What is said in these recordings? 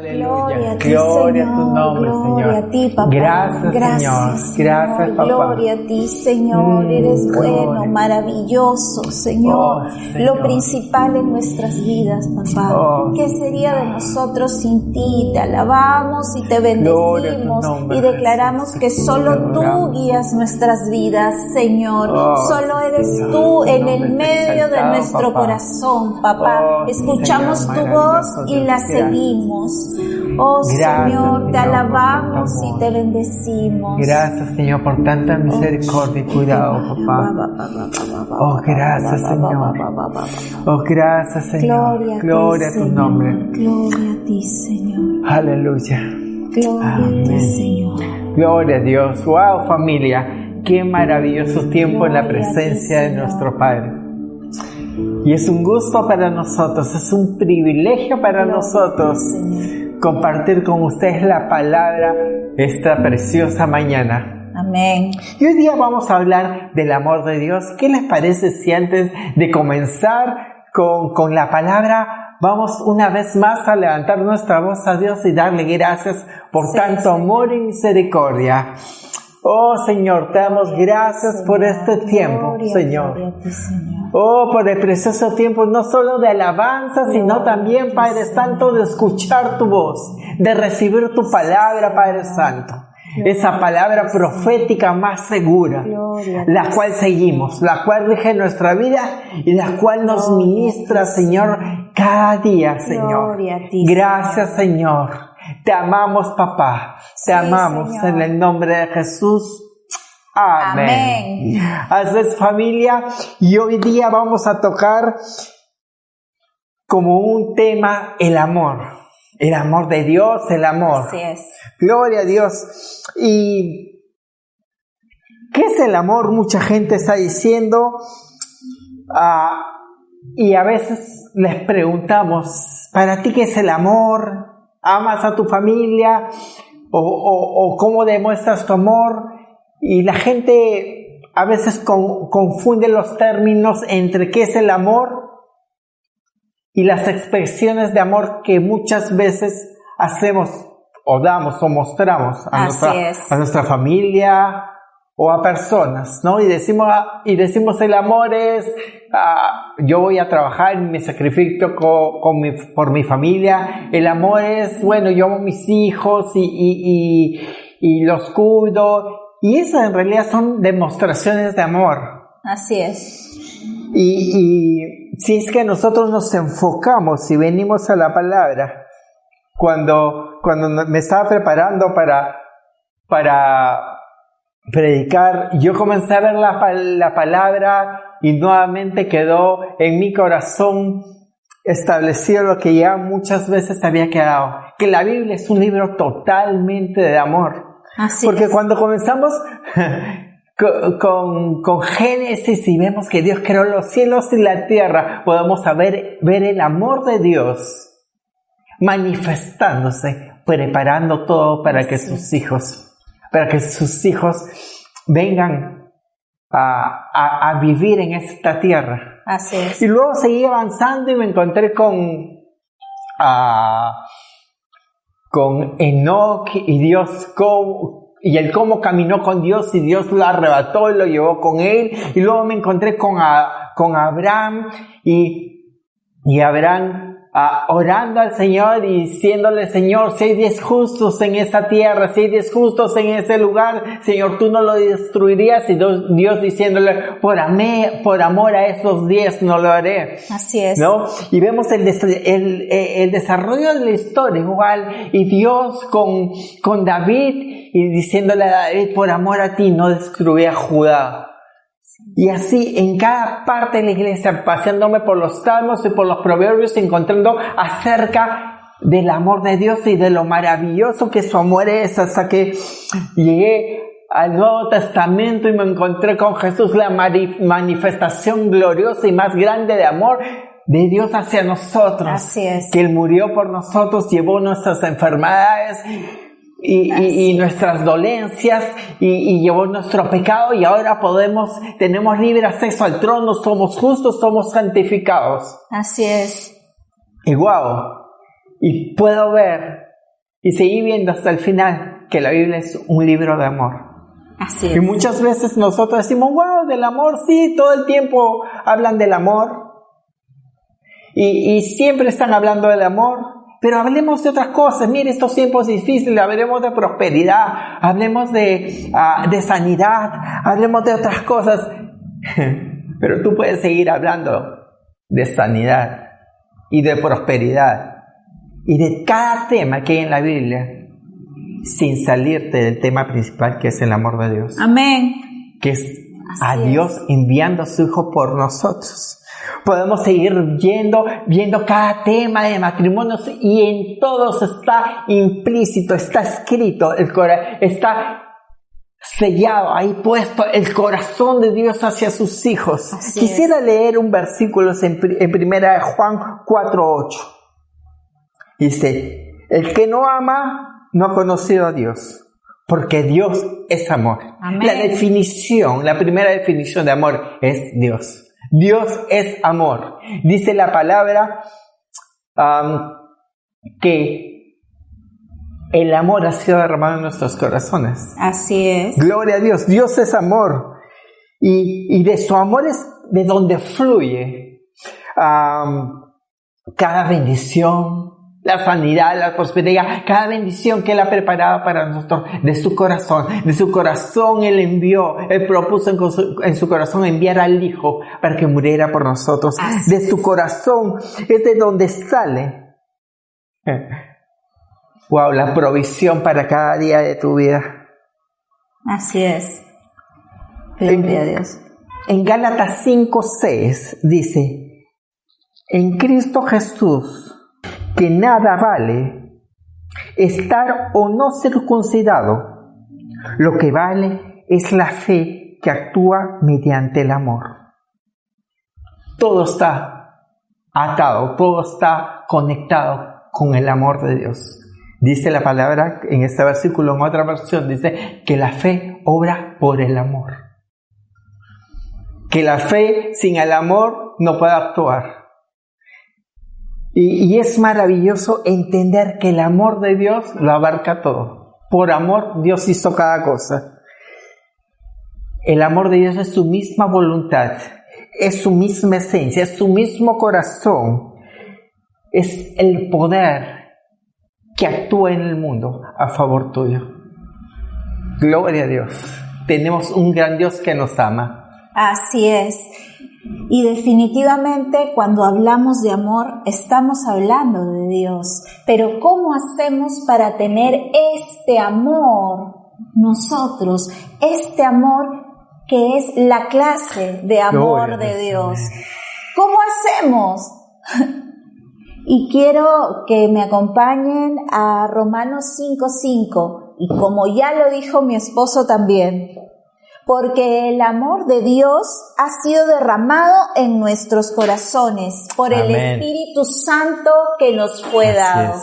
Gloria a ti, Gloria a tu nombre, gloria Señor. a ti, papá. Gracias, Gracias Señor. Gracias, papá. Gloria a ti, Señor. Mm, Eres bueno, maravilloso, Señor. Oh, Lo principal en nuestras vidas, papá. Oh. ¿Qué sería de nosotros sin ti? Te alabamos y te bendecimos y declaramos que solo tú guías nuestras vidas, Señor. Oh, solo eres tú en el medio de nuestro corazón, papá. Escuchamos tu voz y la seguimos. Oh Señor, te alabamos y te bendecimos. Gracias Señor por tanta misericordia y cuidado, papá. Oh, gracias Señor. Oh, gracias Señor. Gloria, a, tu nombre. Gloria a ti, Señor. Aleluya. Gloria a ti, Señor. Gloria a Dios. Wow, familia. Qué maravilloso tiempo en la presencia de nuestro Padre. Y es un gusto para nosotros, es un privilegio para nosotros compartir con ustedes la palabra esta preciosa mañana. Amén. Y hoy día vamos a hablar del amor de Dios. ¿Qué les parece si antes de comenzar con, con la palabra vamos una vez más a levantar nuestra voz a Dios y darle gracias por tanto amor y misericordia? Oh Señor, te damos gracias por este tiempo, Señor. Oh, por el precioso tiempo, no solo de alabanza, sino también, Padre Santo, de escuchar tu voz, de recibir tu palabra, Padre Santo. Esa palabra profética más segura, la cual seguimos, la cual rige nuestra vida y la cual nos ministra, Señor, cada día, Señor. Gracias, Señor. Te amamos, papá. Te amamos en el nombre de Jesús. Amén. Así es familia y hoy día vamos a tocar como un tema el amor. El amor de Dios, el amor. Así es. Gloria a Dios. ¿Y qué es el amor? Mucha gente está diciendo. Ah, y a veces les preguntamos, ¿para ti qué es el amor? ¿Amas a tu familia? ¿O, o cómo demuestras tu amor? Y la gente a veces confunde los términos entre qué es el amor y las expresiones de amor que muchas veces hacemos o damos o mostramos a, nuestra, a nuestra familia o a personas, ¿no? Y decimos, y decimos el amor es, ah, yo voy a trabajar y me sacrifico con, por mi familia, el amor es, bueno, yo amo a mis hijos y, y, y los cuido y esas en realidad son demostraciones de amor. Así es. Y, si es que nosotros nos enfocamos y venimos a la palabra, cuando, cuando me estaba preparando para, para predicar, yo comencé a ver la, la palabra y nuevamente quedó en mi corazón establecido lo que ya muchas veces había quedado, que la Biblia es un libro totalmente de amor. Porque cuando comenzamos con, con, Génesis y vemos que Dios creó los cielos y la tierra, podemos saber, ver el amor de Dios manifestándose, preparando todo para que sus hijos, para que sus hijos vengan a, a, vivir en esta tierra. Así es. Y luego seguí avanzando y me encontré con con Enoch y Dios y el cómo caminó con Dios y Dios lo arrebató y lo llevó con él. Y luego me encontré con, con Abraham y, y Abraham orando al Señor y diciéndole, Señor, si hay diez justos en esta tierra, si hay diez justos en ese lugar, Señor, tú no lo destruirías. Y Dios, diciéndole, por, amé, por amor a esos diez no lo haré. Así es. ¿No? Y vemos el, el, el desarrollo de la historia igual. Y Dios con, con David y diciéndole a David, por amor a ti no destruí a Judá. Y así en cada parte de la iglesia, paseándome por los salmos y por los proverbios, encontrando acerca del amor de Dios y de lo maravilloso que su amor es, hasta que llegué al Nuevo Testamento y me encontré con Jesús, la manifestación gloriosa y más grande de amor de Dios hacia nosotros. Así es. Que Él murió por nosotros, llevó nuestras enfermedades, y, nuestras dolencias y, llevó nuestro pecado y ahora podemos, tenemos libre acceso al trono, somos justos, somos santificados. Así es. Y wow, y puedo ver Y seguí viendo hasta el final que la Biblia es un libro de amor. Así es. Y muchas veces nosotros decimos, wow, del amor, sí, todo el tiempo hablan del amor. Y, y siempre están hablando del amor, pero hablemos de otras cosas. Mire, estos tiempos difíciles, hablemos de prosperidad, hablemos de, ah, de sanidad, hablemos de otras cosas. pero tú puedes seguir hablando de sanidad y de prosperidad y de cada tema que hay en la Biblia sin salirte del tema principal que es el amor de Dios. Amén. Que es a Dios enviando a su Hijo por nosotros. Podemos seguir viendo, viendo cada tema de matrimonios y en todos está implícito, está escrito, el está sellado, ahí puesto el corazón de Dios hacia sus hijos. Quisiera leer un versículo en, en primera de Juan 4.8. Dice, el que no ama no ha conocido a Dios, porque Dios es amor. La definición, la primera definición de amor es Dios. Dios es amor. Dice la palabra que el amor ha sido derramado en nuestros corazones. Así es. Gloria a Dios. Dios es amor. Y, de su amor es de donde fluye cada bendición, la sanidad, la prosperidad, cada bendición que Él ha preparado para nosotros, de su corazón, de su corazón Él envió, Él propuso en su, corazón enviar al Hijo para que muriera por nosotros. De su corazón es de donde sale. Wow, la provisión para cada día de tu vida. Así es. Gloria a Dios. En Gálatas 5:6 dice, en Cristo Jesús, que nada vale estar o no circuncidado. Lo que vale es la fe que actúa mediante el amor. Todo está atado, todo está conectado con el amor de Dios. Dice la palabra en este versículo, en otra versión, dice que la fe obra por el amor. Que la fe sin el amor no puede actuar. Y, es maravilloso entender que el amor de Dios lo abarca todo. Por amor Dios hizo cada cosa. El amor de Dios es su misma voluntad, es su misma esencia, es su mismo corazón, es el poder que actúa en el mundo a favor tuyo. Gloria a Dios. Tenemos un gran Dios que nos ama. Así es. Y definitivamente cuando hablamos de amor estamos hablando de Dios. Pero ¿cómo hacemos para tener este amor nosotros? Este amor que es la clase de amor de Dios. ¿Cómo hacemos? y quiero que me acompañen a Romanos 5.5. Y como ya lo dijo mi esposo también, porque el amor de Dios ha sido derramado en nuestros corazones por el Espíritu Santo que nos fue dado.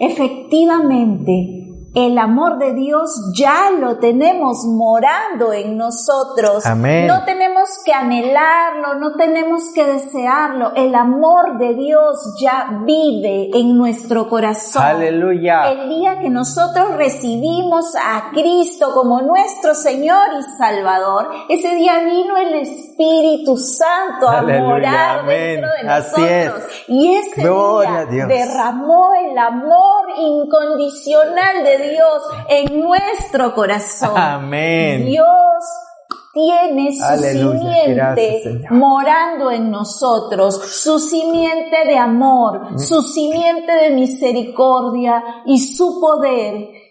Efectivamente, el amor de Dios ya lo tenemos morando en nosotros. No tenemos que anhelarlo, no tenemos que desearlo. El amor de Dios ya vive en nuestro corazón. Aleluya. El día que nosotros recibimos a Cristo como nuestro Señor y Salvador, ese día vino el Espíritu Santo a morar dentro de nosotros. Y ese día derramó el amor incondicional de Dios en nuestro corazón. Amén. Dios tiene su simiente morando en nosotros, su simiente de amor, mm. su simiente de misericordia y su poder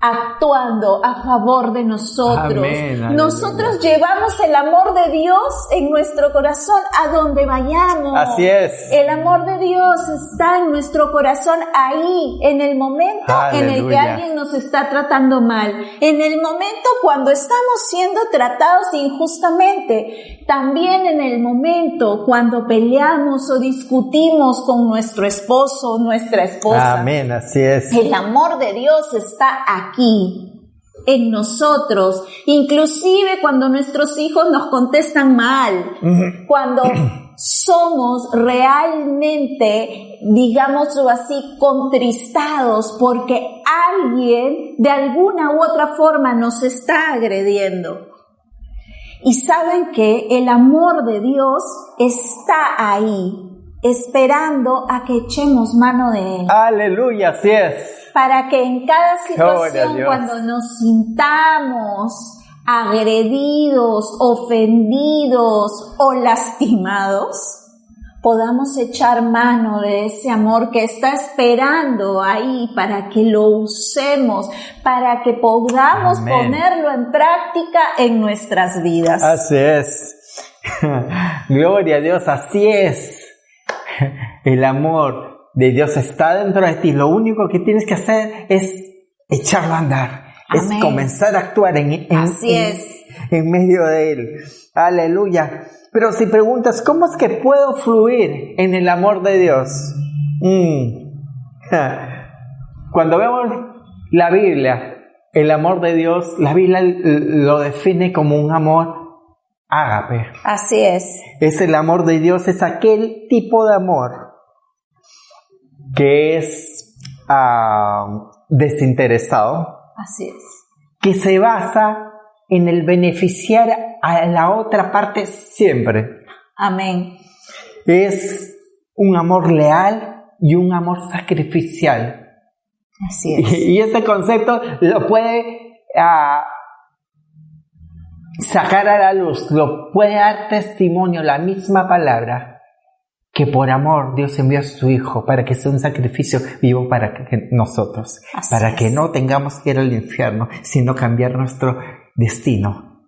actuando a favor de nosotros. nosotros llevamos el amor de Dios en nuestro corazón a donde vayamos. Así es. El amor de Dios está en nuestro corazón ahí, en el momento en el que alguien nos está tratando mal, en el momento cuando estamos siendo tratados injustamente, también en el momento cuando peleamos o discutimos con nuestro esposo o nuestra esposa. Amén, así es. El amor de Dios está aquí aquí, en nosotros, inclusive cuando nuestros hijos nos contestan mal, cuando somos realmente, digámoslo así, contristados porque alguien de alguna u otra forma nos está agrediendo. Y saben que el amor de Dios está ahí, esperando a que echemos mano de Él. Aleluya, así es. Para que en cada situación, cuando nos sintamos agredidos, ofendidos o lastimados, podamos echar mano de ese amor que está esperando ahí para que lo usemos, para que podamos ponerlo en práctica en nuestras vidas. Así es. Gloria a Dios, así es. El amor de Dios está dentro de ti. Lo único que tienes que hacer es echarlo a andar. Es comenzar a actuar en, en medio de Él. Aleluya. Pero si preguntas, ¿cómo es que puedo fluir en el amor de Dios? Mm. Cuando vemos la Biblia, el amor de Dios, la Biblia lo define como un amor ágape. Así es. Es el amor de Dios, es aquel tipo de amor que es ah, desinteresado. Así es. Que se basa en el beneficiar a la otra parte siempre. Amén. Es un amor leal y un amor sacrificial. Así es. Y, este concepto lo puede ah, sacar a la luz, lo puede dar testimonio la misma palabra que por amor Dios envió a su Hijo para que sea un sacrificio vivo para nosotros, para que no tengamos que ir al infierno, sino cambiar nuestro destino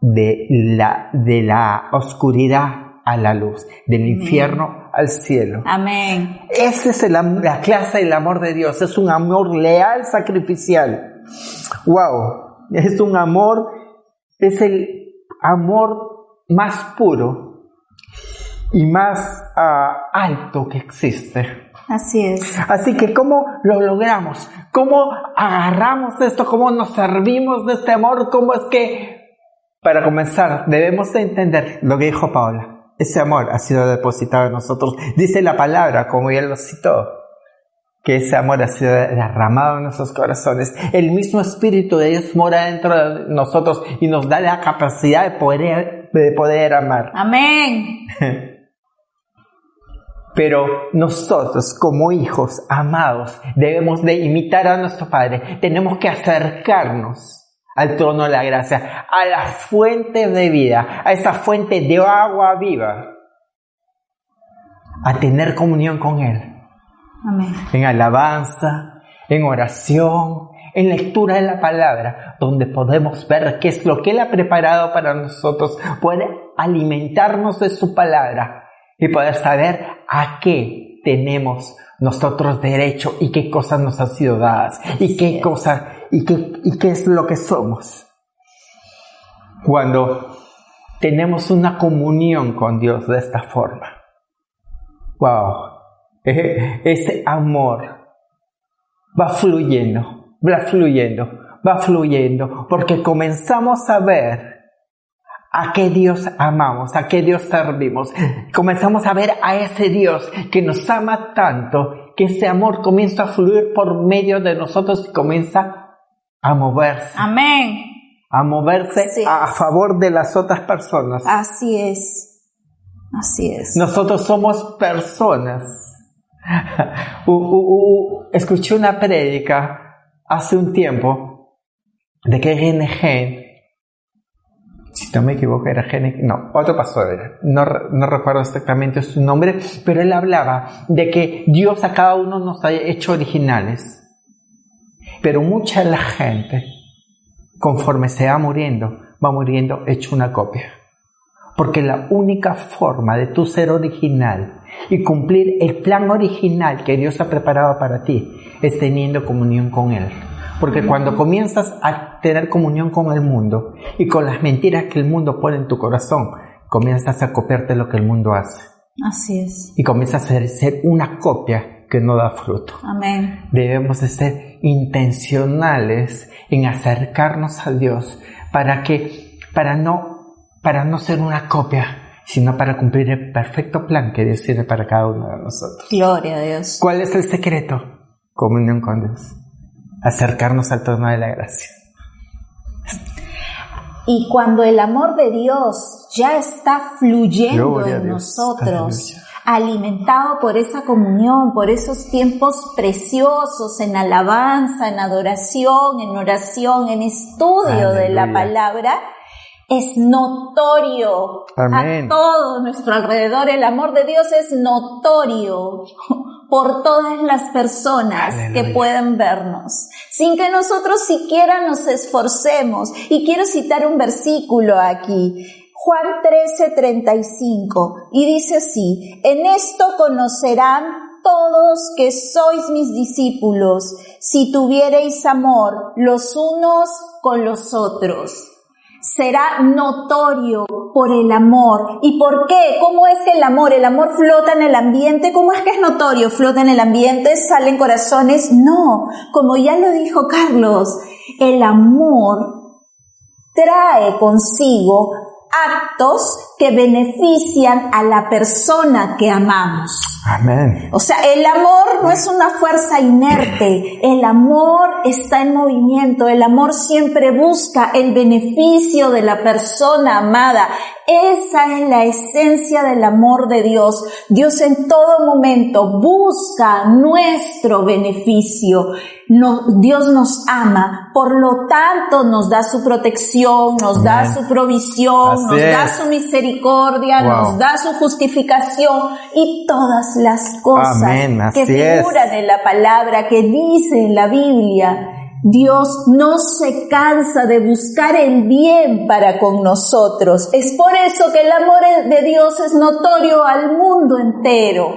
de la, de la oscuridad a la luz, del infierno al cielo. Amén. Esa es la clase del amor de Dios, es un amor leal, sacrificial. Wow, es un amor, es el amor más puro y más ah, alto que existe. Así es. Así que, ¿cómo lo logramos? ¿Cómo agarramos esto? ¿Cómo nos servimos de este amor? ¿Cómo es que, para comenzar, debemos de entender lo que dijo Paula? Ese amor ha sido depositado en nosotros. Dice la palabra, como ya lo citó, que ese amor ha sido derramado en nuestros corazones. El mismo Espíritu de Dios mora dentro de nosotros y nos da la capacidad de poder, de poder amar. Amén. Pero nosotros como hijos amados debemos de imitar a nuestro Padre. Tenemos que acercarnos al trono de la gracia, a la fuente de vida, a esa fuente de agua viva, a tener comunión con Él. Amén. En alabanza, en oración, en lectura de la palabra, donde podemos ver qué es lo que Él ha preparado para nosotros, puede alimentarnos de su palabra y poder saber a qué tenemos nosotros derecho y qué cosas nos han sido dadas y qué cosas y qué, y qué es lo que somos. Cuando tenemos una comunión con Dios de esta forma. Wow. Ese amor va fluyendo, va fluyendo, va fluyendo, porque comenzamos a ver a qué Dios amamos, a qué Dios servimos. Comenzamos a ver a ese Dios que nos ama tanto, que ese amor comienza a fluir por medio de nosotros y comienza a moverse. Amén. A moverse a favor de las otras personas. Así es. Así es. Nosotros somos personas. escuché una prédica hace un tiempo de que GNG si no me equivoco, era Gene, no, otro pastor no, no recuerdo exactamente su nombre, pero él hablaba de que Dios a cada uno nos ha hecho originales. Pero mucha de la gente, conforme se va muriendo, va muriendo hecho una copia. Porque la única forma de tú ser original y cumplir el plan original que Dios ha preparado para ti es teniendo comunión con Él. Porque cuando comienzas a tener comunión con el mundo y con las mentiras que el mundo pone en tu corazón, comienzas a copiarte lo que el mundo hace. Así es. Y comienzas a ser una copia que no da fruto. Amén. Debemos de ser intencionales en acercarnos a Dios para que, para no, para no ser una copia, sino para cumplir el perfecto plan que Dios tiene para cada uno de nosotros. Gloria a Dios. ¿Cuál es el secreto? Comunión con Dios. Acercarnos al trono de la gracia. Y cuando el amor de Dios ya está fluyendo en nosotros, alimentado por esa comunión, por esos tiempos preciosos en alabanza, en adoración, en oración, en estudio de la palabra, es notorio a todo nuestro alrededor. El amor de Dios es notorio por todas las personas que pueden vernos, sin que nosotros siquiera nos esforcemos. Y quiero citar un versículo aquí. Juan 13, 35, y dice así, en esto conocerán todos que sois mis discípulos, si tuviereis amor los unos con los otros será notorio por el amor. ¿Y por qué? ¿Cómo es que el amor, el amor flota en el ambiente? ¿Cómo es que es notorio? ¿Flota en el ambiente? ¿Salen corazones? No, como ya lo dijo Carlos, el amor trae consigo actos que benefician a la persona que amamos. Amén. O sea, el amor no es una fuerza inerte, el amor está en movimiento, el amor siempre busca el beneficio de la persona amada. Esa es la esencia del amor de Dios. Dios en todo momento busca nuestro beneficio. Dios nos ama, por lo tanto nos da su protección, nos da su provisión, nos da su misericordia, nos da su justificación y todas las cosas que figuran en la palabra, que dice en la Biblia. Dios no se cansa de buscar el bien para con nosotros. Es por eso que el amor de Dios es notorio al mundo entero.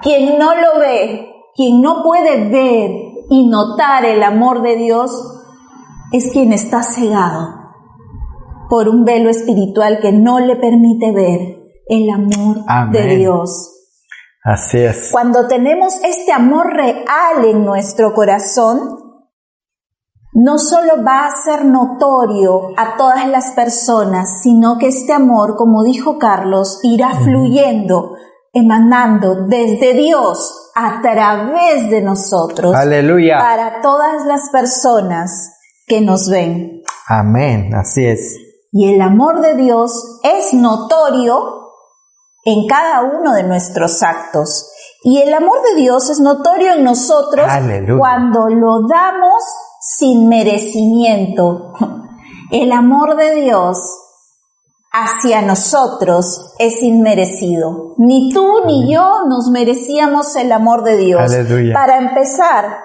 Quien no lo ve, quien no puede ver y notar el amor de Dios, es quien está cegado por un velo espiritual que no le permite ver el amor de Dios. Así es. Cuando tenemos este amor real en nuestro corazón, no solo va a ser notorio a todas las personas, sino que este amor, como dijo Carlos, irá fluyendo, emanando desde Dios a través de nosotros. Aleluya. Para todas las personas que nos ven. Amén, así es. Y el amor de Dios es notorio en cada uno de nuestros actos. Y el amor de Dios es notorio en nosotros cuando lo damos sin merecimiento. El amor de Dios hacia nosotros es inmerecido. Ni tú ni yo nos merecíamos el amor de Dios. Para empezar,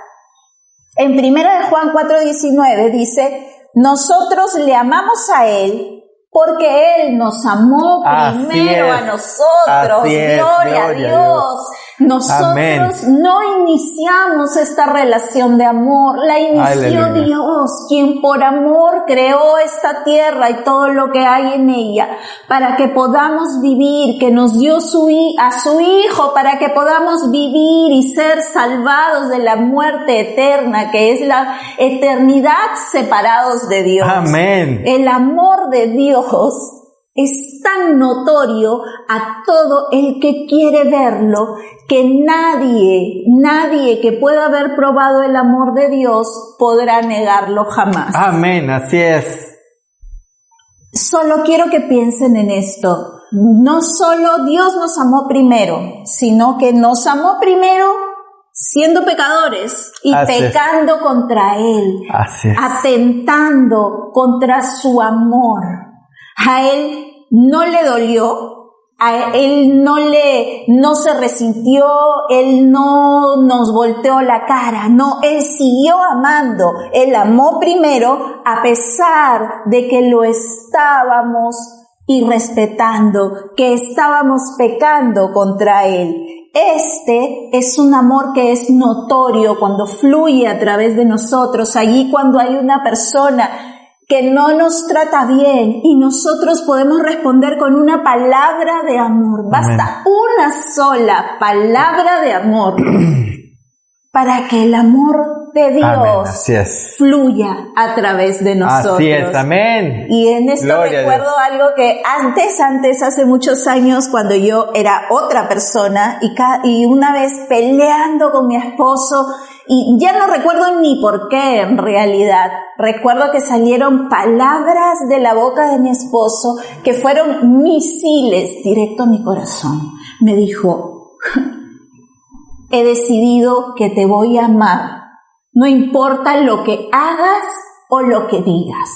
en 1 de Juan 4:19 dice, nosotros le amamos a Él porque Él nos amó primero a nosotros. gloria, a Dios. Nosotros no iniciamos esta relación de amor, la inició Dios, quien por amor creó esta tierra y todo lo que hay en ella, para que podamos vivir, que nos dio su, a su Hijo, para que podamos vivir y ser salvados de la muerte eterna, que es la eternidad separados de Dios. Amén. El amor de Dios es tan notorio a todo el que quiere verlo que nadie, nadie que pueda haber probado el amor de Dios podrá negarlo jamás. Amén, así es. Solo quiero que piensen en esto. No solo Dios nos amó primero, sino que nos amó primero siendo pecadores y pecando contra Él, atentando contra su amor. A Él no le dolió, a él no le, no se resintió, él no nos volteó la cara, no, él siguió amando, él amó primero a pesar de que lo estábamos irrespetando, que estábamos pecando contra él. Este es un amor que es notorio cuando fluye a través de nosotros, allí cuando hay una persona que no nos trata bien y nosotros podemos responder con una palabra de amor. Basta una sola palabra de amor para que el amor de Dios fluya a través de nosotros. Así es, amén. Y en esto recuerdo algo que antes, antes, hace muchos años, cuando yo era otra persona y, y una vez peleando con mi esposo, y ya no recuerdo ni por qué en realidad. Recuerdo que salieron palabras de la boca de mi esposo que fueron misiles directo a mi corazón. Me dijo, he decidido que te voy a amar, no importa lo que hagas o lo que digas.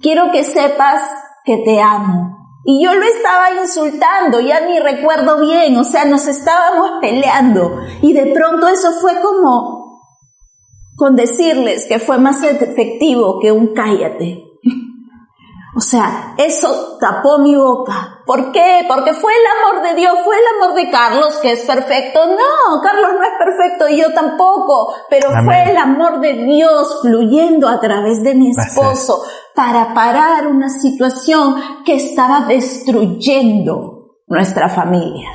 Quiero que sepas que te amo. Y yo lo estaba insultando, ya ni recuerdo bien, o sea, nos estábamos peleando. Y de pronto eso fue como con decirles que fue más efectivo que un cállate. O sea, eso tapó mi boca. ¿Por qué? Porque fue el amor de Dios, fue el amor de Carlos que es perfecto. No, Carlos no es perfecto y yo tampoco, pero fue el amor de Dios fluyendo a través de mi esposo para parar una situación que estaba destruyendo nuestra familia.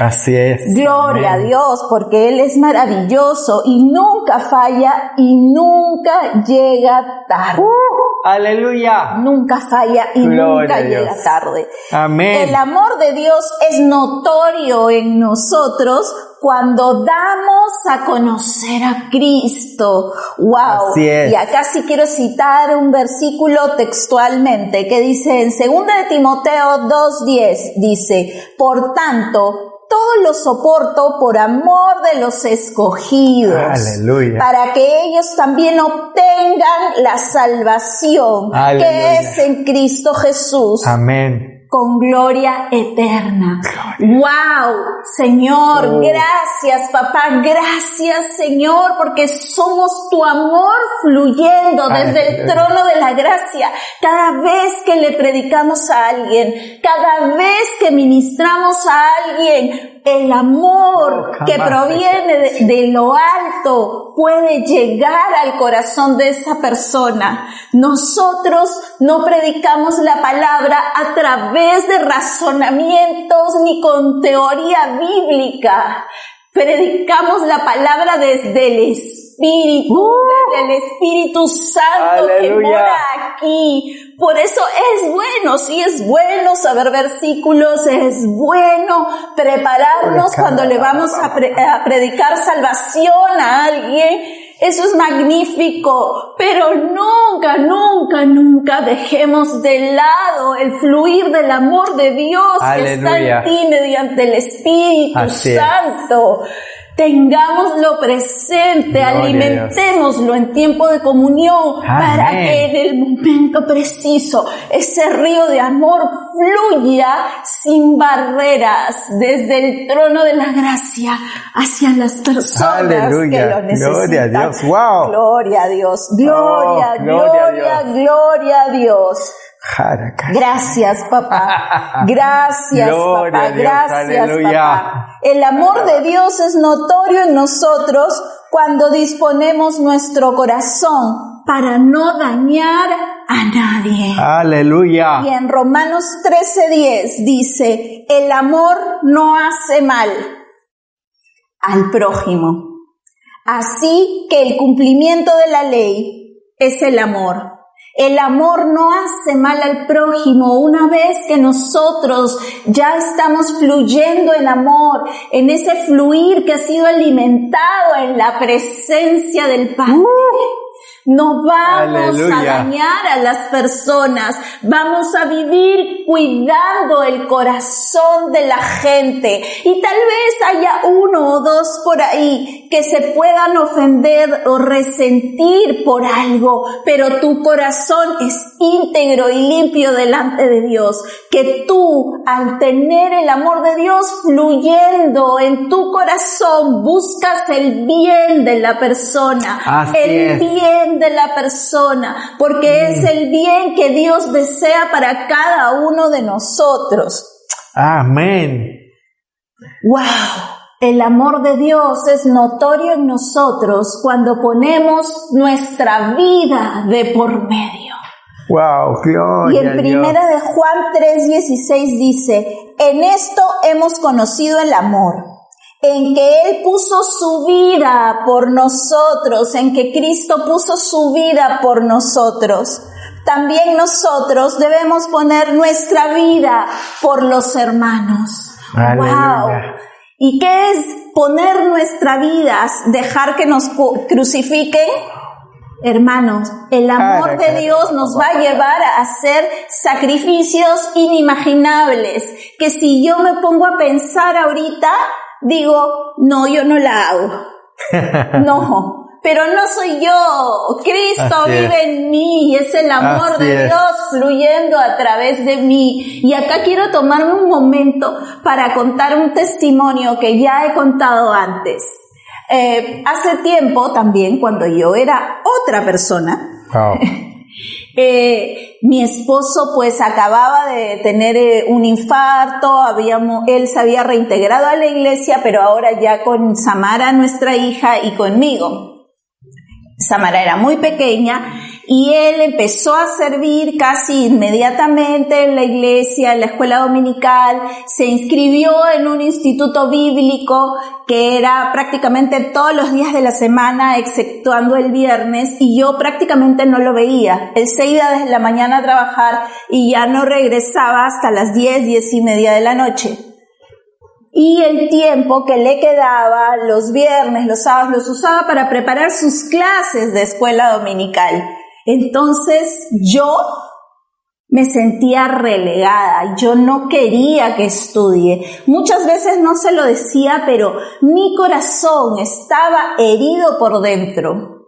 Así es. Gloria a Dios, porque Él es maravilloso y nunca falla y nunca llega tarde. Uh, aleluya. Nunca falla y nunca llega tarde. Amén. El amor de Dios es notorio en nosotros cuando damos a conocer a Cristo. Wow. Así es. Y acá sí quiero citar un versículo textualmente que dice en 2 de Timoteo 2.10, dice, por tanto, todo lo soporto por amor de los escogidos. Aleluya. Para que ellos también obtengan la salvación que es en Cristo Jesús. Amén con gloria eterna. Wow, Señor, oh. gracias papá, gracias Señor, porque somos tu amor fluyendo desde el trono de la gracia. Cada vez que le predicamos a alguien, cada vez que ministramos a alguien, el amor oh, que proviene de, lo alto puede llegar al corazón de esa persona. Nosotros no predicamos la palabra a través de razonamientos ni con teoría bíblica. Predicamos la palabra desde el Espíritu, uh. desde el Espíritu Santo que mora aquí. Por eso es bueno, sí es bueno saber versículos, es bueno prepararnos cuando le vamos a, a predicar salvación a alguien. Eso es magnífico, pero nunca, nunca, nunca dejemos de lado el fluir del amor de Dios que está en ti mediante el Espíritu Santo. Tengámoslo presente, alimentémoslo en tiempo de comunión para que en el momento preciso ese río de amor fluya sin barreras desde el trono de la gracia hacia las personas que lo necesitan. Gloria a Dios, wow. Gloria a Dios, gloria, oh, gloria, gloria a Dios. Gracias, papá. Gracias, papá. Gracias, papá. El amor de Dios es notorio en nosotros cuando disponemos nuestro corazón para no dañar a nadie. Aleluya. Y en Romanos 13:10 dice, el amor no hace mal al prójimo. Así que el cumplimiento de la ley es el amor. El amor no hace mal al prójimo. Una vez que nosotros ya estamos fluyendo en amor, en ese fluir que ha sido alimentado en la presencia del Padre, no vamos a dañar a las personas, vamos a vivir cuidando el corazón de la gente. Y tal vez haya uno o dos por ahí que se puedan ofender o resentir por algo, pero tu corazón es íntegro y limpio delante de Dios. Que tú, al tener el amor de Dios fluyendo en tu corazón, buscas el bien de la persona, el bien de la persona, porque es el bien que Dios desea para cada uno de nosotros. Amén. Wow. El amor de Dios es notorio en nosotros cuando ponemos nuestra vida de por medio. Wow, Y en primera de Juan 3:16 dice, "En esto hemos conocido el amor, en que Él puso su vida por nosotros, en que Cristo puso su vida por nosotros, también nosotros debemos poner nuestra vida por los hermanos. Wow. ¿Y qué es poner nuestra vida, dejar que nos crucifiquen? Hermanos, el amor de Dios nos va a llevar a hacer sacrificios inimaginables, que si yo me pongo a pensar ahorita, digo, no, yo no la hago. no, pero no soy yo. Cristo vive en mí y es el amor de Dios fluyendo a través de mí. Y acá quiero tomarme un momento para contar un testimonio que ya he contado antes. Eh, hace tiempo también, cuando yo era otra persona, oh. eh, mi esposo pues acababa de tener eh, un infarto, habíamos, él se había reintegrado a la iglesia, pero ahora ya con Samara, nuestra hija, y conmigo. Samara era muy pequeña y él empezó a servir casi inmediatamente en la iglesia, en la escuela dominical, se inscribió en un instituto bíblico que era prácticamente todos los días de la semana, exceptuando el viernes, y yo prácticamente no lo veía. Él se iba desde la mañana a trabajar y ya no regresaba hasta las 10, 10 y media de la noche y el tiempo que le quedaba los viernes, los sábados, los usaba para preparar sus clases de escuela dominical. Entonces yo me sentía relegada, yo no quería que estudie. Muchas veces no se lo decía, pero mi corazón estaba herido por dentro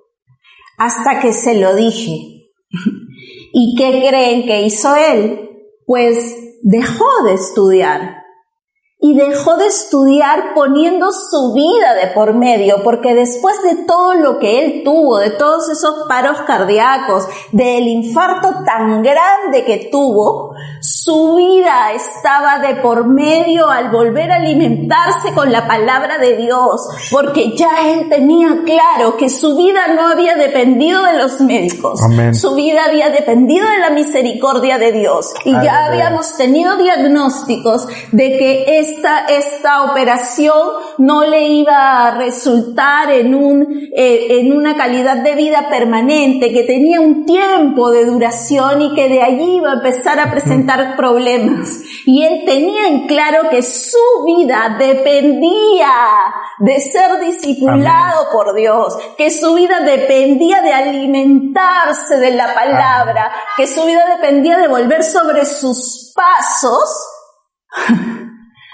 hasta que se lo dije. ¿Y qué creen que hizo él? Pues dejó de estudiar y dejó de estudiar poniendo su vida de por medio, porque después de todo lo que él tuvo, de todos esos paros cardíacos, del infarto tan grande que tuvo, su vida estaba de por medio al volver a alimentarse con la palabra de Dios, porque ya él tenía claro que su vida no había dependido de los médicos, su vida había dependido de la misericordia de Dios, y ya habíamos tenido diagnósticos de que es esta, operación no le iba a resultar en, un, eh, en una calidad de vida permanente, que tenía un tiempo de duración y que de allí iba a empezar a presentar problemas. Y él tenía en claro que su vida dependía de ser discipulado por Dios, que su vida dependía de alimentarse de la palabra, que su vida dependía de volver sobre sus pasos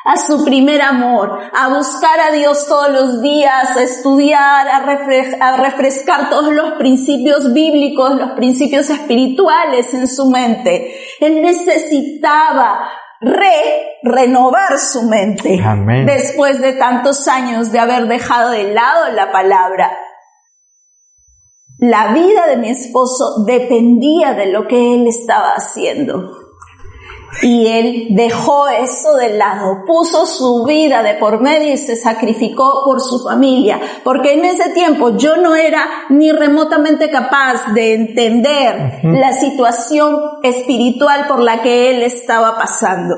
a su primer amor, a buscar a Dios todos los días, a estudiar, a, refrescar todos los principios bíblicos, los principios espirituales en su mente. Él necesitaba re renovar su mente después de tantos años de haber dejado de lado la palabra. La vida de mi esposo dependía de lo que él estaba haciendo. Y él dejó eso de lado, puso su vida de por medio y se sacrificó por su familia, porque en ese tiempo yo no era ni remotamente capaz de entender la situación espiritual por la que él estaba pasando.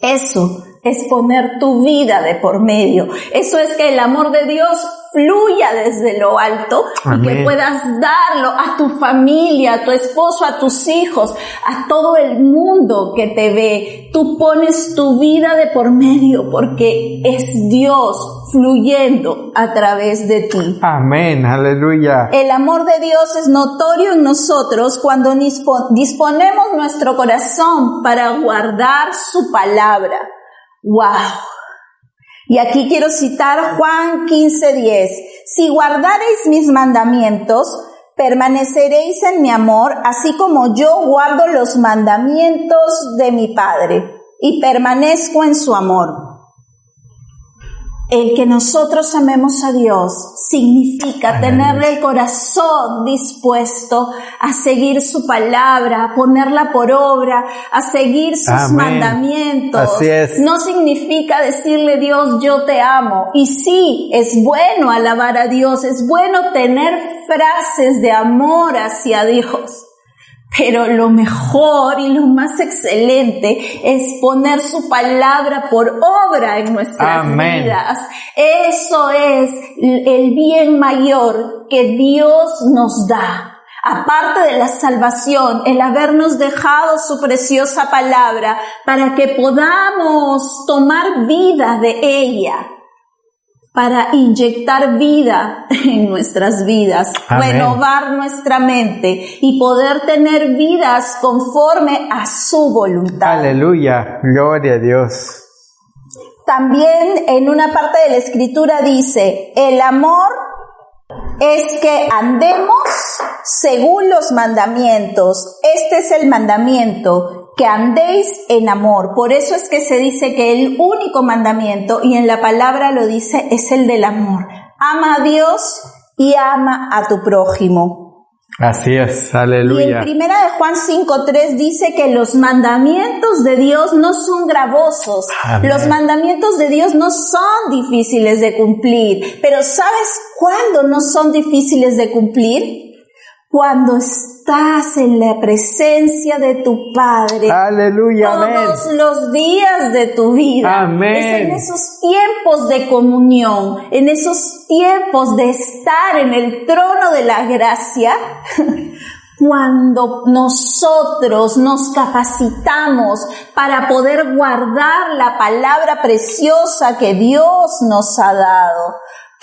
Eso es poner tu vida de por medio. Eso es que el amor de Dios fluya desde lo alto y que puedas darlo a tu familia, a tu esposo, a tus hijos, a todo el mundo que te ve. Tú pones tu vida de por medio porque es Dios fluyendo a través de ti. Amén, aleluya. El amor de Dios es notorio en nosotros cuando disponemos nuestro corazón para guardar su palabra. ¡Wow! Y aquí quiero citar Juan 15:10. Si guardareis mis mandamientos, permaneceréis en mi amor, así como yo guardo los mandamientos de mi Padre y permanezco en su amor. El que nosotros amemos a Dios significa tenerle el corazón dispuesto a seguir su palabra, a ponerla por obra, a seguir sus mandamientos. Así es. No significa decirle Dios yo te amo. Y sí, es bueno alabar a Dios, es bueno tener frases de amor hacia Dios. Pero lo mejor y lo más excelente es poner su palabra por obra en nuestras vidas. Eso es el bien mayor que Dios nos da. Aparte de la salvación, el habernos dejado su preciosa palabra para que podamos tomar vida de ella para inyectar vida en nuestras vidas, renovar nuestra mente y poder tener vidas conforme a su voluntad. Aleluya, gloria a Dios. También en una parte de la escritura dice, el amor es que andemos según los mandamientos. Este es el mandamiento, que andéis en amor. Por eso es que se dice que el único mandamiento, y en la palabra lo dice, es el del amor. Ama a Dios y ama a tu prójimo. Así es, aleluya. Y en primera de Juan 5.3 dice que los mandamientos de Dios no son gravosos. Los mandamientos de Dios no son difíciles de cumplir. Pero ¿sabes cuándo no son difíciles de cumplir? Cuando estás en la presencia de tu Padre. Aleluya. Todos los días de tu vida. Amén. Es en esos tiempos de comunión, en esos tiempos de estar en el trono de la gracia. cuando nosotros nos capacitamos para poder guardar la palabra preciosa que Dios nos ha dado.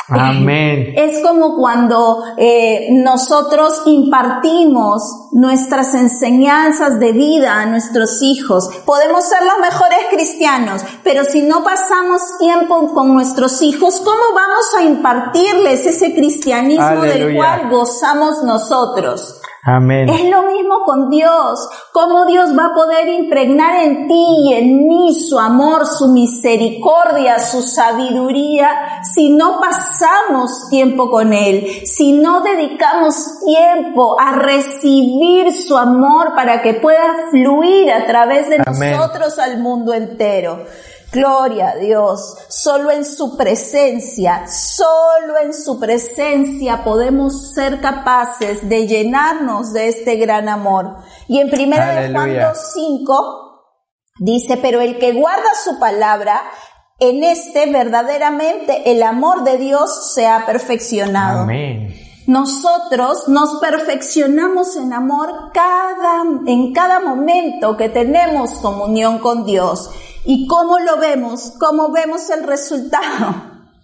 Amén. Es como cuando eh, nosotros impartimos nuestras enseñanzas de vida a nuestros hijos. Podemos ser los mejores cristianos, pero si no pasamos tiempo con nuestros hijos, ¿cómo vamos a impartirles ese cristianismo del cual gozamos nosotros? Amén. Es lo mismo con Dios. ¿Cómo Dios va a poder impregnar en ti y en mí su amor, su misericordia, su sabiduría si no pasamos tiempo con Él? Si no dedicamos tiempo a recibir su amor para que pueda fluir a través de nosotros al mundo entero. Gloria a Dios. Solo en su presencia, solo en su presencia podemos ser capaces de llenarnos de este gran amor. Y en primera de Juan 2.5 dice, pero el que guarda su palabra, en este verdaderamente el amor de Dios se ha perfeccionado. Amén. Nosotros nos perfeccionamos en amor cada, en cada momento que tenemos comunión con Dios. ¿Y cómo lo vemos? ¿Cómo vemos el resultado?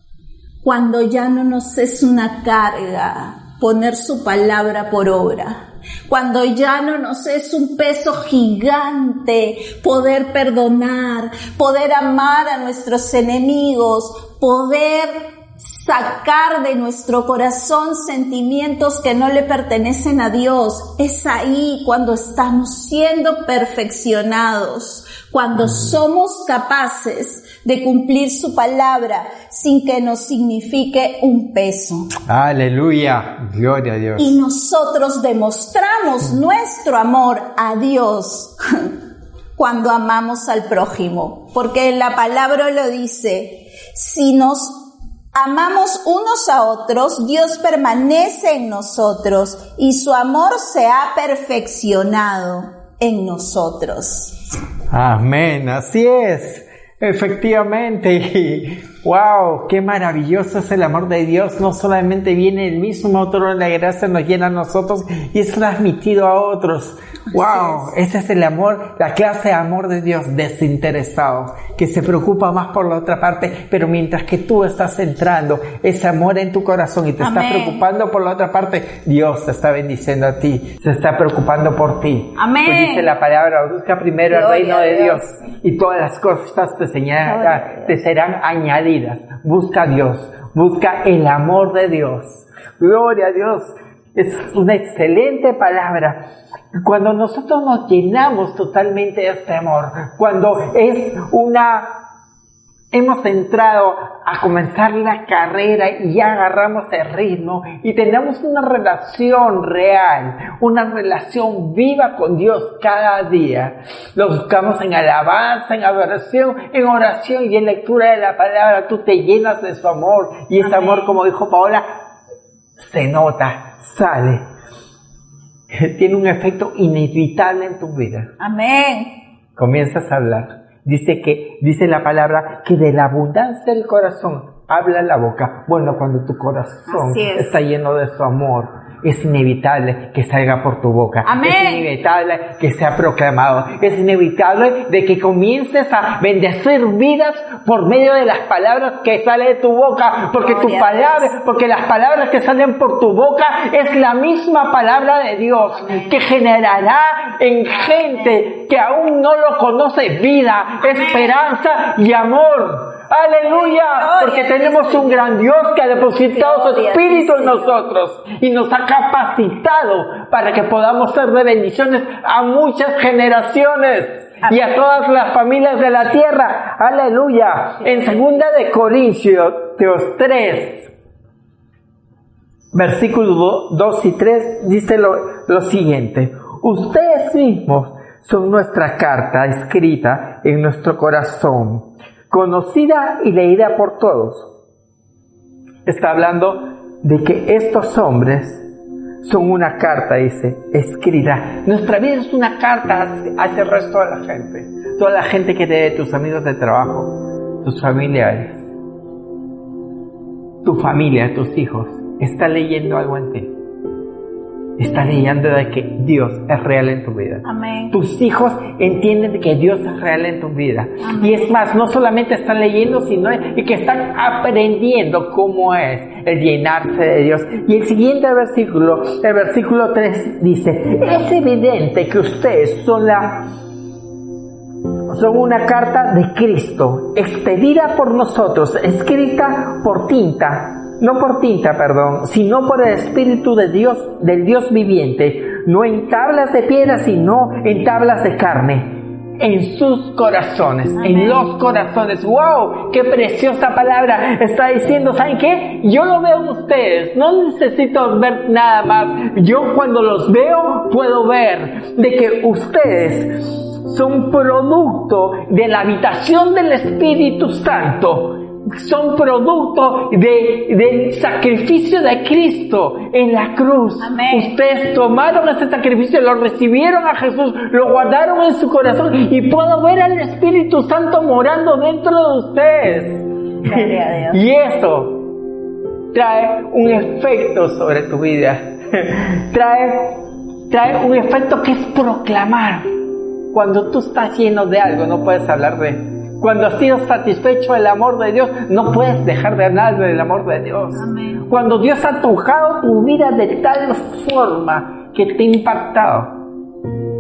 Cuando ya no nos es una carga poner su palabra por obra. Cuando ya no nos es un peso gigante poder perdonar, poder amar a nuestros enemigos, poder sacar de nuestro corazón sentimientos que no le pertenecen a Dios. Es ahí cuando estamos siendo perfeccionados, cuando somos capaces de cumplir su palabra sin que nos signifique un peso. Aleluya, gloria a Dios. Y nosotros demostramos nuestro amor a Dios cuando amamos al prójimo, porque la palabra lo dice, si nos amamos unos a otros, Dios permanece en nosotros y su amor se ha perfeccionado en nosotros. Amén, así es. Efectivamente, wow, qué maravilloso es el amor de Dios. No solamente viene el mismo autor de la gracia, nos llena a nosotros y es transmitido a otros. Wow, ese es el amor, la clase de amor de Dios desinteresado, que se preocupa más por la otra parte, pero mientras que tú estás entrando ese amor en tu corazón y te está preocupando por la otra parte, Dios te está bendiciendo a ti, se está preocupando por ti. Amén. Pues dice la palabra, busca primero el reino de Dios. y todas las cosas te, te serán añadidas. Busca a Dios, busca el amor de Dios. Gloria a Dios. Es una excelente palabra. Cuando nosotros nos llenamos totalmente de este amor, cuando es una hemos entrado a comenzar la carrera y ya agarramos el ritmo y tenemos una relación real, una relación viva con Dios cada día. Lo buscamos en alabanza, en adoración, en oración y en lectura de la palabra. Tú te llenas de su amor y ese amor, como dijo Paola, se nota, sale. tiene un efecto inevitable en tu vida. Amén. Comienzas a hablar. Dice que, dice la palabra, que de la abundancia del corazón habla la boca. Bueno, cuando tu corazón está lleno de su amor, es inevitable que salga por tu boca. Es inevitable que sea proclamado. Es inevitable de que comiences a bendecir vidas por medio de las palabras que salen de tu boca. Porque tu palabra, porque las palabras que salen por tu boca es la misma palabra de Dios que generará en gente que aún no lo conoce vida, esperanza y amor. Aleluya, porque tenemos un gran Dios que ha depositado su espíritu en nosotros y nos ha capacitado para que podamos ser de bendiciones a muchas generaciones y a todas las familias de la tierra. Aleluya. En segunda de Corintios 3, versículos 2 y 3 dice lo, lo siguiente. Ustedes mismos son nuestra carta escrita en nuestro corazón conocida y leída por todos. Está hablando de que estos hombres son una carta, dice, escrita. Nuestra vida es una carta hacia el resto de la gente. Toda la gente que te tus amigos de trabajo, tus familiares, tu familia, tus hijos, está leyendo algo en ti está leyendo de que Dios es real en tu vida. Amén. Tus hijos entienden que Dios es real en tu vida. Y es más, no solamente están leyendo, sino que están aprendiendo cómo es el llenarse de Dios. Y el siguiente versículo, el versículo 3 dice, es evidente que ustedes son la son una carta de Cristo, expedida por nosotros, escrita por tinta no por tinta, perdón, sino por el Espíritu de Dios, del Dios viviente, no en tablas de piedra, sino en tablas de carne, en sus corazones, en los corazones. ¡Wow! ¡Qué preciosa palabra! Está diciendo, ¿saben qué? Yo lo veo en ustedes, no necesito ver nada más. Yo cuando los veo puedo ver de que ustedes son producto de la habitación del Espíritu Santo son producto del sacrificio de Cristo en la cruz. Ustedes tomaron ese sacrificio, lo recibieron a Jesús, lo guardaron en su corazón y puedo ver al Espíritu Santo morando dentro de ustedes. y eso trae un efecto sobre tu vida. trae, trae un efecto que es proclamar. Cuando tú estás lleno de algo, no puedes hablar de cuando has sido satisfecho del amor de Dios, no puedes dejar de hablar del amor de Dios. Cuando Dios ha tocado tu vida de tal forma que te ha impactado,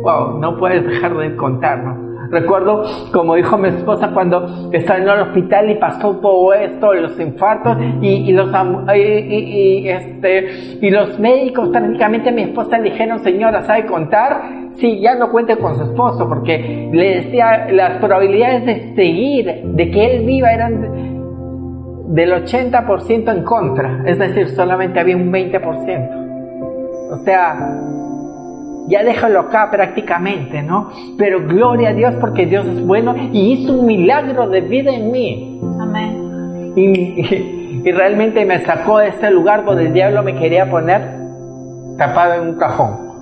wow, no puedes dejar de contarlo. Recuerdo, como dijo mi esposa, cuando estaba en el hospital y pasó todo esto, los infartos y, los, este, y los médicos prácticamente mi esposa le dijeron, señora, ¿sabe contar? Sí, ya no cuente con su esposo, porque le decía, las probabilidades de seguir, de que él viva eran del 80% en contra, es decir, solamente había un 20%. O sea, ya déjalo acá prácticamente, ¿no? Pero gloria a Dios porque Dios es bueno y hizo un milagro de vida en mí. Amén. Y, realmente me sacó de ese lugar donde el diablo me quería poner tapado en un cajón.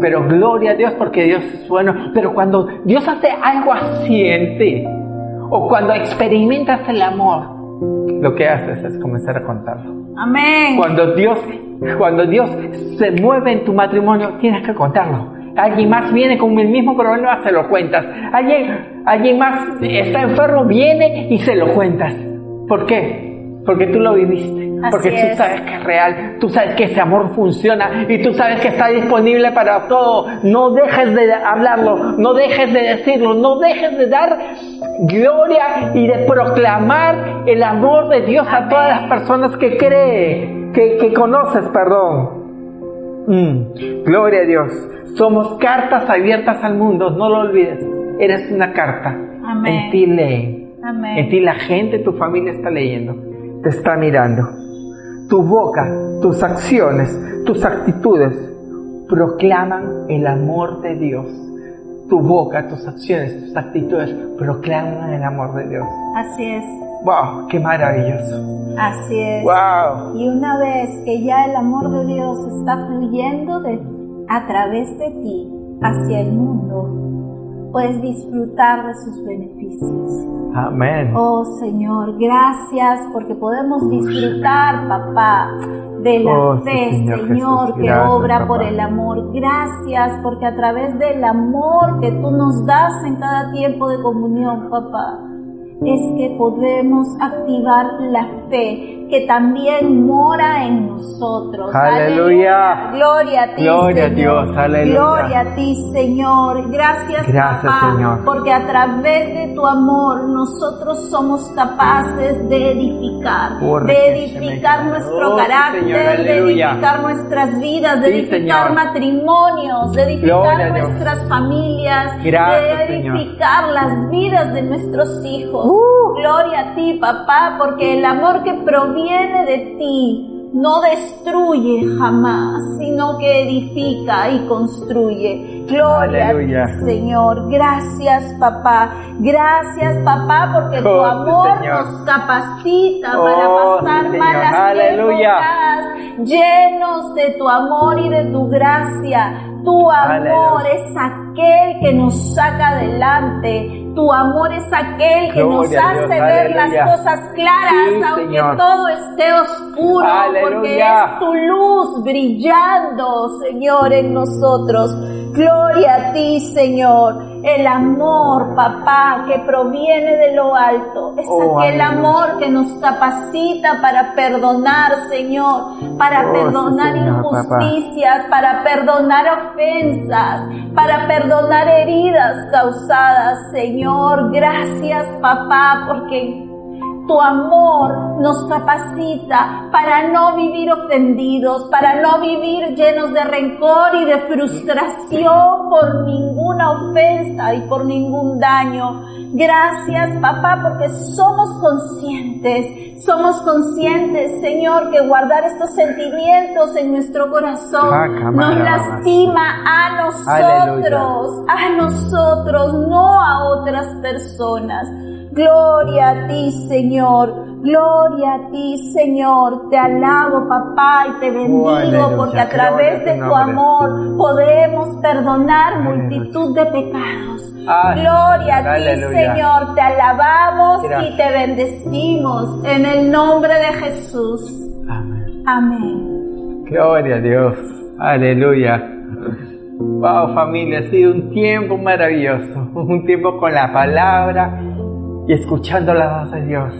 Pero gloria a Dios porque Dios es bueno. Pero cuando Dios hace algo así en ti, o cuando experimentas el amor, lo que haces es comenzar a contarlo. Amén. Cuando Dios cuando Dios se mueve en tu matrimonio, tienes que contarlo. Alguien más viene con el mismo problema, se lo cuentas. Alguien, alguien más está enfermo, viene y se lo cuentas. ¿Por qué? Porque tú lo viviste. porque tú sabes que es real, tú sabes que ese amor funciona y tú sabes que está disponible para todo. No dejes de hablarlo, no dejes de decirlo, no dejes de dar gloria y de proclamar el amor de Dios a todas las personas que creen que, conoces, perdón. Mm, gloria a Dios. Somos cartas abiertas al mundo, no lo olvides. Eres una carta. En ti lee. En ti la gente, tu familia está leyendo. Te está mirando. Tu boca, tus acciones, tus actitudes proclaman el amor de Dios. Tu boca, tus acciones, tus actitudes proclaman el amor de Dios. Así es. ¡Wow! ¡Qué maravilloso! Así es. ¡Wow! Y una vez que ya el amor de Dios está fluyendo de a través de ti hacia el mundo, puedes disfrutar de sus beneficios. Amén. Oh Señor, gracias porque podemos disfrutar, papá, de la Oh, sí, fe, Señor Señor, Jesús. que Gracias, obra papá. por el amor. Gracias porque a través del amor que tú nos das en cada tiempo de comunión, papá, es que podemos activar la fe que también mora en nosotros. Aleluya. Gloria a ti, Gloria a Señor. Dios. Aleluya. Gloria a ti, Señor. Gracias, Gracias, papá, Señor. porque a través de tu amor nosotros somos capaces de edificar, Corre, de edificar nuestro Oh, sí, carácter, Señor, de edificar nuestras vidas, de Sí, edificar Señor. matrimonios, de edificar a nuestras familias, Gracias, de Señor. edificar las vidas de nuestros hijos. Uh. Gloria a ti, papá, porque el amor que proviene de ti no destruye jamás, sino que edifica y construye. Gloria Aleluya. a ti, Señor. Gracias, papá. Gracias, papá, porque tu Oh, amor nos capacita Oh, para pasar malas Aleluya. épocas, llenos de tu amor y de tu gracia. Tu amor Aleluya. es aquel que nos saca adelante. Tu amor es aquel que nos Gloria hace Dios. ver Aleluya. las cosas claras, Sí, aunque Señor. todo esté oscuro, porque es tu luz brillando, Señor, en nosotros. Gloria a ti, Señor. El amor, papá, que proviene de lo alto, es Oh, aquel aleluya. amor que nos capacita para perdonar, Señor, para Oh, sí, perdonar papá. injusticias, para perdonar ofensas, para perdonar heridas causadas, Señor. Gracias, papá, porque tu amor nos capacita para no vivir ofendidos, para no vivir llenos de rencor y de frustración por ninguna ofensa y por ningún daño. Gracias, papá, porque somos conscientes, somos conscientes, Señor, que guardar estos sentimientos en nuestro corazón nos lastima a nosotros, a nosotros, no a otras personas. Gloria a ti, Señor. Gloria a ti, Señor. Te alabo, papá, y te bendigo Oh, aleluya. porque a través de tu amor podemos perdonar Aleluya. multitud de pecados. Gloria a ti, aleluya. Señor. Te alabamos Gracias. y te bendecimos en el nombre de Jesús. Amén. Amén. Gloria a Dios. Aleluya. Wow, familia, ha sido un tiempo maravilloso. Un tiempo con la palabra y escuchando la voz de Dios.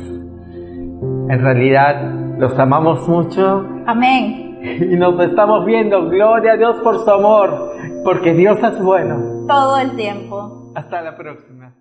En realidad, los amamos mucho Amén. y nos estamos viendo. Gloria a Dios por su amor, porque Dios es bueno. Todo el tiempo. Hasta la próxima.